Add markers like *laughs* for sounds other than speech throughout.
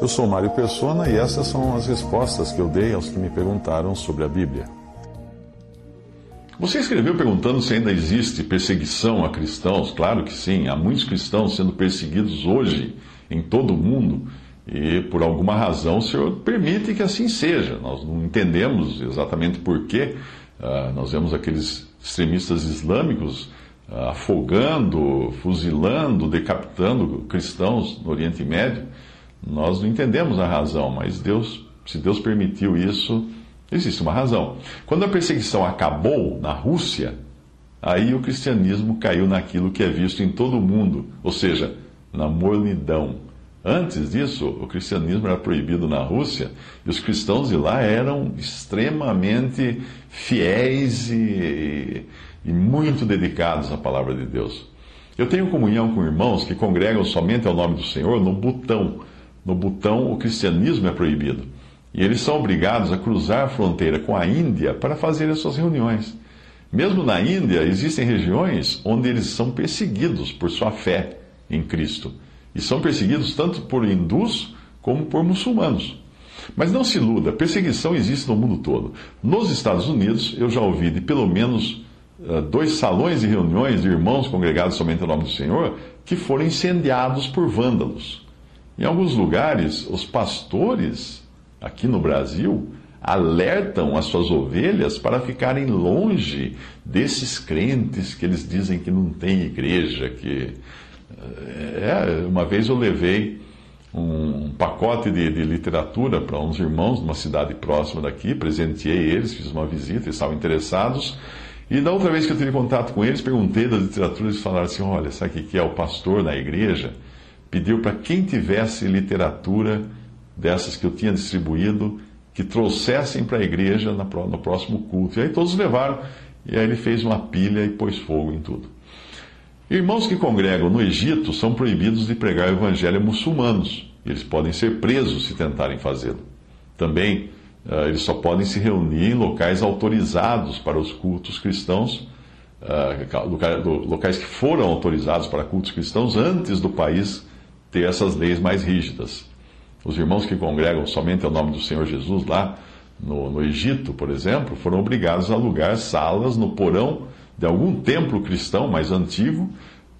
Eu sou Mário Persona e essas são as respostas que eu dei aos que me perguntaram sobre a Bíblia. Você escreveu perguntando se ainda existe perseguição a cristãos. Claro que sim, há muitos cristãos sendo perseguidos hoje em todo o mundo e por alguma razão o Senhor permite que assim seja. Nós não entendemos exatamente por quê. Uh, nós vemos aqueles extremistas islâmicos afogando, fuzilando, decapitando cristãos no Oriente Médio. Nós não entendemos a razão, mas Deus, se Deus permitiu isso, existe uma razão. Quando a perseguição acabou na Rússia, aí o cristianismo caiu naquilo que é visto em todo o mundo, ou seja, na mornidão. Antes disso, o cristianismo era proibido na Rússia e os cristãos de lá eram extremamente fiéis e, e muito dedicados à palavra de Deus. Eu tenho comunhão com irmãos que congregam somente ao nome do Senhor no Butão, no Butão, o cristianismo é proibido. E eles são obrigados a cruzar a fronteira com a Índia para fazer as suas reuniões. Mesmo na Índia, existem regiões onde eles são perseguidos por sua fé em Cristo. E são perseguidos tanto por hindus como por muçulmanos. Mas não se iluda, perseguição existe no mundo todo. Nos Estados Unidos, eu já ouvi de pelo menos dois salões de reuniões de irmãos congregados somente em nome do Senhor que foram incendiados por vândalos. Em alguns lugares, os pastores, aqui no Brasil, alertam as suas ovelhas para ficarem longe desses crentes que eles dizem que não tem igreja, que é, uma vez eu levei um pacote de, de literatura para uns irmãos de uma cidade próxima daqui, presenteei eles, fiz uma visita, eles estavam interessados. E da outra vez que eu tive contato com eles, perguntei da literatura, eles falaram assim: olha, sabe o que é o pastor na igreja? pediu para quem tivesse literatura dessas que eu tinha distribuído, que trouxessem para a igreja no próximo culto. E aí todos levaram, e aí ele fez uma pilha e pôs fogo em tudo. Irmãos que congregam no Egito são proibidos de pregar o evangelho a muçulmanos. Eles podem ser presos se tentarem fazê-lo. Também, eles só podem se reunir em locais autorizados para os cultos cristãos, eh, locais que foram autorizados para cultos cristãos antes do país ter essas leis mais rígidas. Os irmãos que congregam somente ao nome do Senhor Jesus lá no, no Egito, por exemplo, foram obrigados a alugar salas no porão de algum templo cristão mais antigo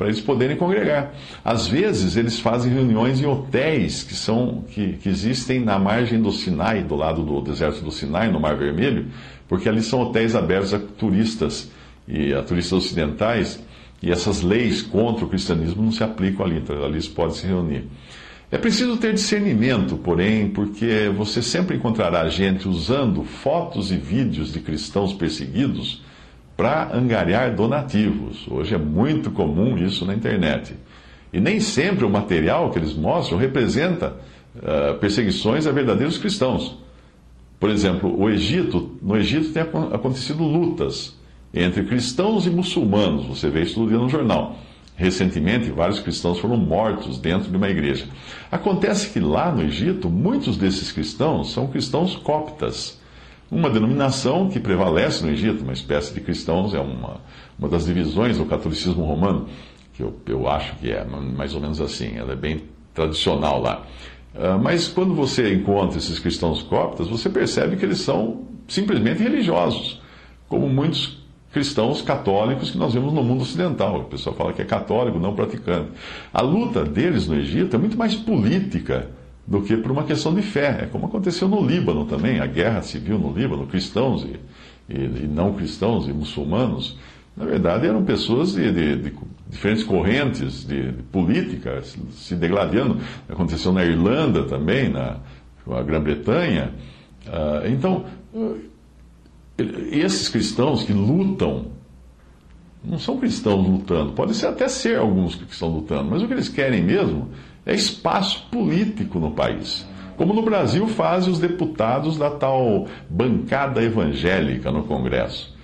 para eles poderem congregar. Às vezes eles fazem reuniões em hotéis que são que, que, existem na margem do Sinai, do lado do deserto do Sinai, no Mar Vermelho, porque ali são hotéis abertos a turistas e a turistas ocidentais e essas leis contra o cristianismo não se aplicam ali, então ali se pode se reunir. É preciso ter discernimento, porém, porque você sempre encontrará gente usando fotos e vídeos de cristãos perseguidos para angariar donativos. Hoje é muito comum isso na internet. E nem sempre o material que eles mostram representa uh, perseguições a verdadeiros cristãos. Por exemplo, o Egito, no Egito tem acontecido lutas entre cristãos e muçulmanos. Você vê isso todo dia no jornal. Recentemente, vários cristãos foram mortos dentro de uma igreja. Acontece que lá no Egito, muitos desses cristãos são cristãos coptas, uma denominação que prevalece no Egito, uma espécie de cristãos, é uma, uma das divisões do catolicismo romano, que eu, eu acho que é mais ou menos assim, ela é bem tradicional lá. Uh, mas quando você encontra esses cristãos coptas, você percebe que eles são simplesmente religiosos, como muitos cristãos católicos que nós vemos no mundo ocidental. O pessoal fala que é católico, não praticante. A luta deles no Egito é muito mais política do que por uma questão de fé. É como aconteceu no Líbano também, a guerra civil no Líbano, cristãos e, e, e não cristãos e muçulmanos. Na verdade, eram pessoas de, de, de diferentes correntes de, de, política se degladiando. Aconteceu na Irlanda também, na, na Grã-Bretanha. Uh, então, esses cristãos que lutam, não são cristãos lutando, pode ser até ser alguns que estão lutando, mas o que eles querem mesmo é espaço político no país. Como no Brasil fazem os deputados da tal bancada evangélica no Congresso.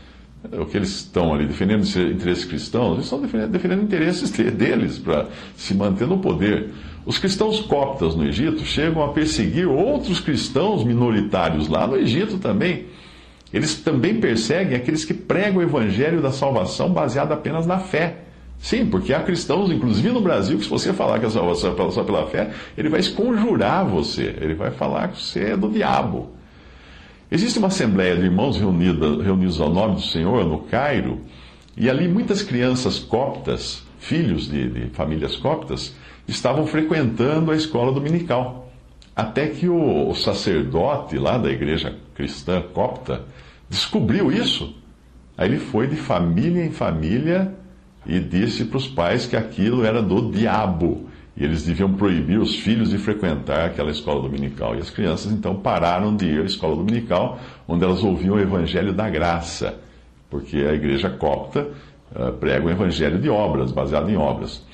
O que eles estão ali defendendo interesses cristãos, eles estão defendendo, defendendo interesses deles para se manter no poder. Os cristãos coptas no Egito chegam a perseguir outros cristãos minoritários lá no Egito também eles também perseguem aqueles que pregam o evangelho da salvação baseado apenas na fé, Sim, porque há cristãos, inclusive no Brasil, que se você falar que a salvação é só pela fé, ele vai esconjurar você, ele vai falar que você é do diabo. Existe uma assembleia de irmãos reunidos, reunidos ao nome do Senhor no Cairo, e ali muitas crianças coptas, filhos de, de famílias coptas, estavam frequentando a escola dominical. Até que o, o sacerdote lá da igreja cristã copta descobriu isso. Aí ele foi de família em família e disse para os pais que aquilo era do diabo. E eles deviam proibir os filhos de frequentar aquela escola dominical. E as crianças então pararam de ir à escola dominical, onde elas ouviam o evangelho da graça, porque a igreja copta uh, prega o evangelho de obras, baseado em obras.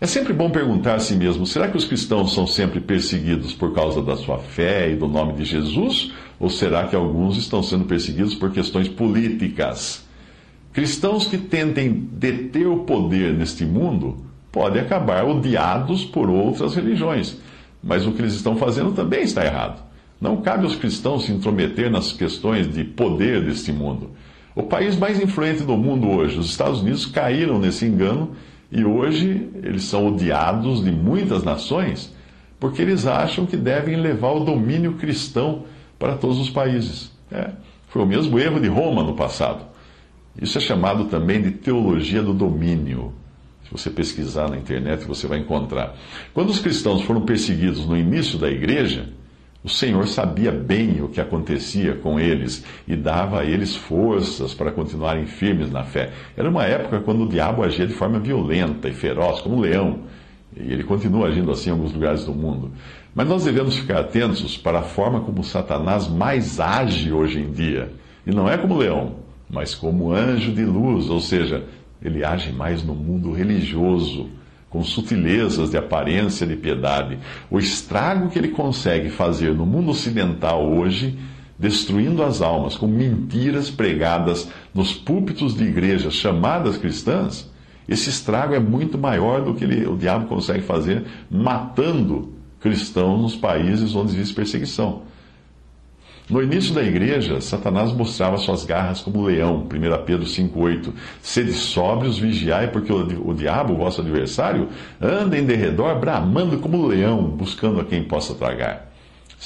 É sempre bom perguntar a si mesmo: será que os cristãos são sempre perseguidos por causa da sua fé e do nome de Jesus? Ou será que alguns estão sendo perseguidos por questões políticas? Cristãos que tentem deter o poder neste mundo podem acabar odiados por outras religiões, mas o que eles estão fazendo também está errado. Não cabe aos cristãos se intrometer nas questões de poder deste mundo. O país mais influente do mundo hoje, os Estados Unidos, caíram nesse engano e hoje eles são odiados de muitas nações porque eles acham que devem levar o domínio cristão para todos os países. É, foi o mesmo erro de Roma no passado. Isso é chamado também de teologia do domínio. Se você pesquisar na internet, você vai encontrar. Quando os cristãos foram perseguidos no início da igreja, o Senhor sabia bem o que acontecia com eles e dava a eles forças para continuarem firmes na fé. Era uma época quando o diabo agia de forma violenta e feroz, como um leão. E ele continua agindo assim em alguns lugares do mundo. Mas nós devemos ficar atentos para a forma como Satanás mais age hoje em dia. E não é como leão, mas como anjo de luz, ou seja, ele age mais no mundo religioso, com sutilezas de aparência de piedade. O estrago que ele consegue fazer no mundo ocidental hoje, destruindo as almas com mentiras pregadas nos púlpitos de igrejas chamadas cristãs, esse estrago é muito maior do que ele, o diabo consegue fazer matando cristãos nos países onde existe perseguição. No início da igreja, Satanás mostrava suas garras como leão, 1 Pedro 5,8. Sede sóbrios, vigiai, porque o, o diabo, vosso adversário, anda em derredor, bramando como leão, buscando a quem possa tragar.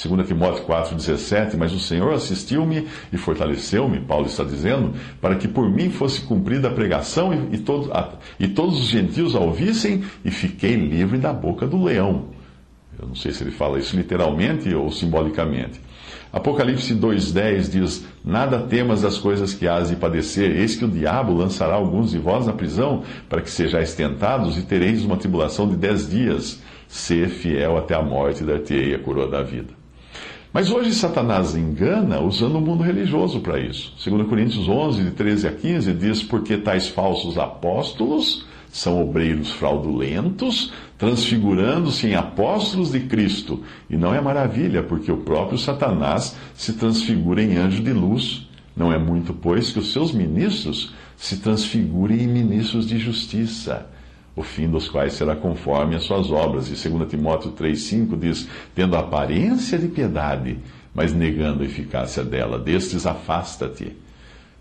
2 Timóteo 4,17, mas o Senhor assistiu-me e fortaleceu-me, Paulo está dizendo, para que por mim fosse cumprida a pregação e, e, todo, a, e todos os gentios a ouvissem, e fiquei livre da boca do leão. Eu não sei se ele fala isso literalmente ou simbolicamente. Apocalipse 2,10 diz: Nada temas das coisas que hás de padecer, eis que o diabo lançará alguns de vós na prisão, para que sejais tentados e tereis uma tribulação de dez dias. Ser fiel até a morte, dar-te-ei a coroa da vida. Mas hoje Satanás engana usando o mundo religioso para isso. 2 Coríntios 11, de 13 a 15, diz: Porque tais falsos apóstolos são obreiros fraudulentos, transfigurando-se em apóstolos de Cristo. E não é maravilha, porque o próprio Satanás se transfigura em anjo de luz. Não é muito, pois, que os seus ministros se transfigurem em ministros de justiça, o fim dos quais será conforme as suas obras. E 2 Timóteo 3,5 diz: tendo aparência de piedade, mas negando a eficácia dela, destes afasta-te.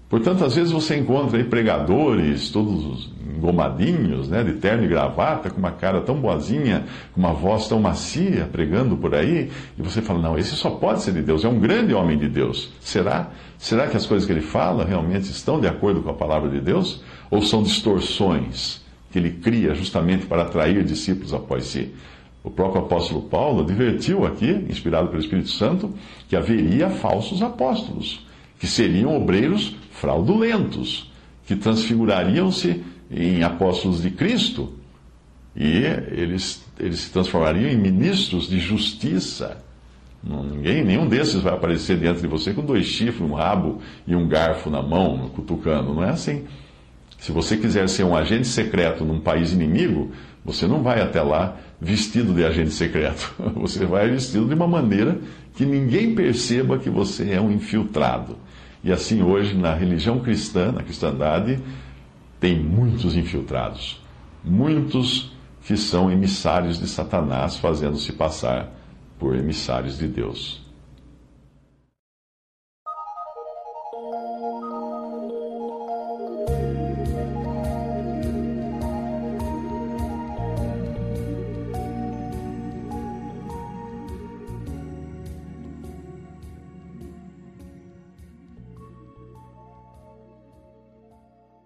Portanto, às vezes você encontra aí pregadores, todos engomadinhos, né, de terno e gravata, com uma cara tão boazinha, com uma voz tão macia, pregando por aí, e você fala, não, esse só pode ser de Deus, é um grande homem de Deus. Será? Será que as coisas que ele fala realmente estão de acordo com a palavra de Deus? Ou são distorções que ele cria justamente para atrair discípulos após si? O próprio apóstolo Paulo advertiu aqui, inspirado pelo Espírito Santo, que haveria falsos apóstolos, que seriam obreiros fraudulentos, que transfigurariam-se em apóstolos de Cristo e eles, eles se transformariam em ministros de justiça. Ninguém, nenhum desses vai aparecer diante de você com dois chifres, um rabo e um garfo na mão, cutucando. Não é assim. Se você quiser ser um agente secreto num país inimigo, você não vai até lá vestido de agente secreto. *laughs* Você vai vestido de uma maneira que ninguém perceba que você é um infiltrado. E assim hoje, na religião cristã, na cristandade, tem muitos infiltrados. Muitos que são emissários de Satanás, fazendo-se passar por emissários de Deus.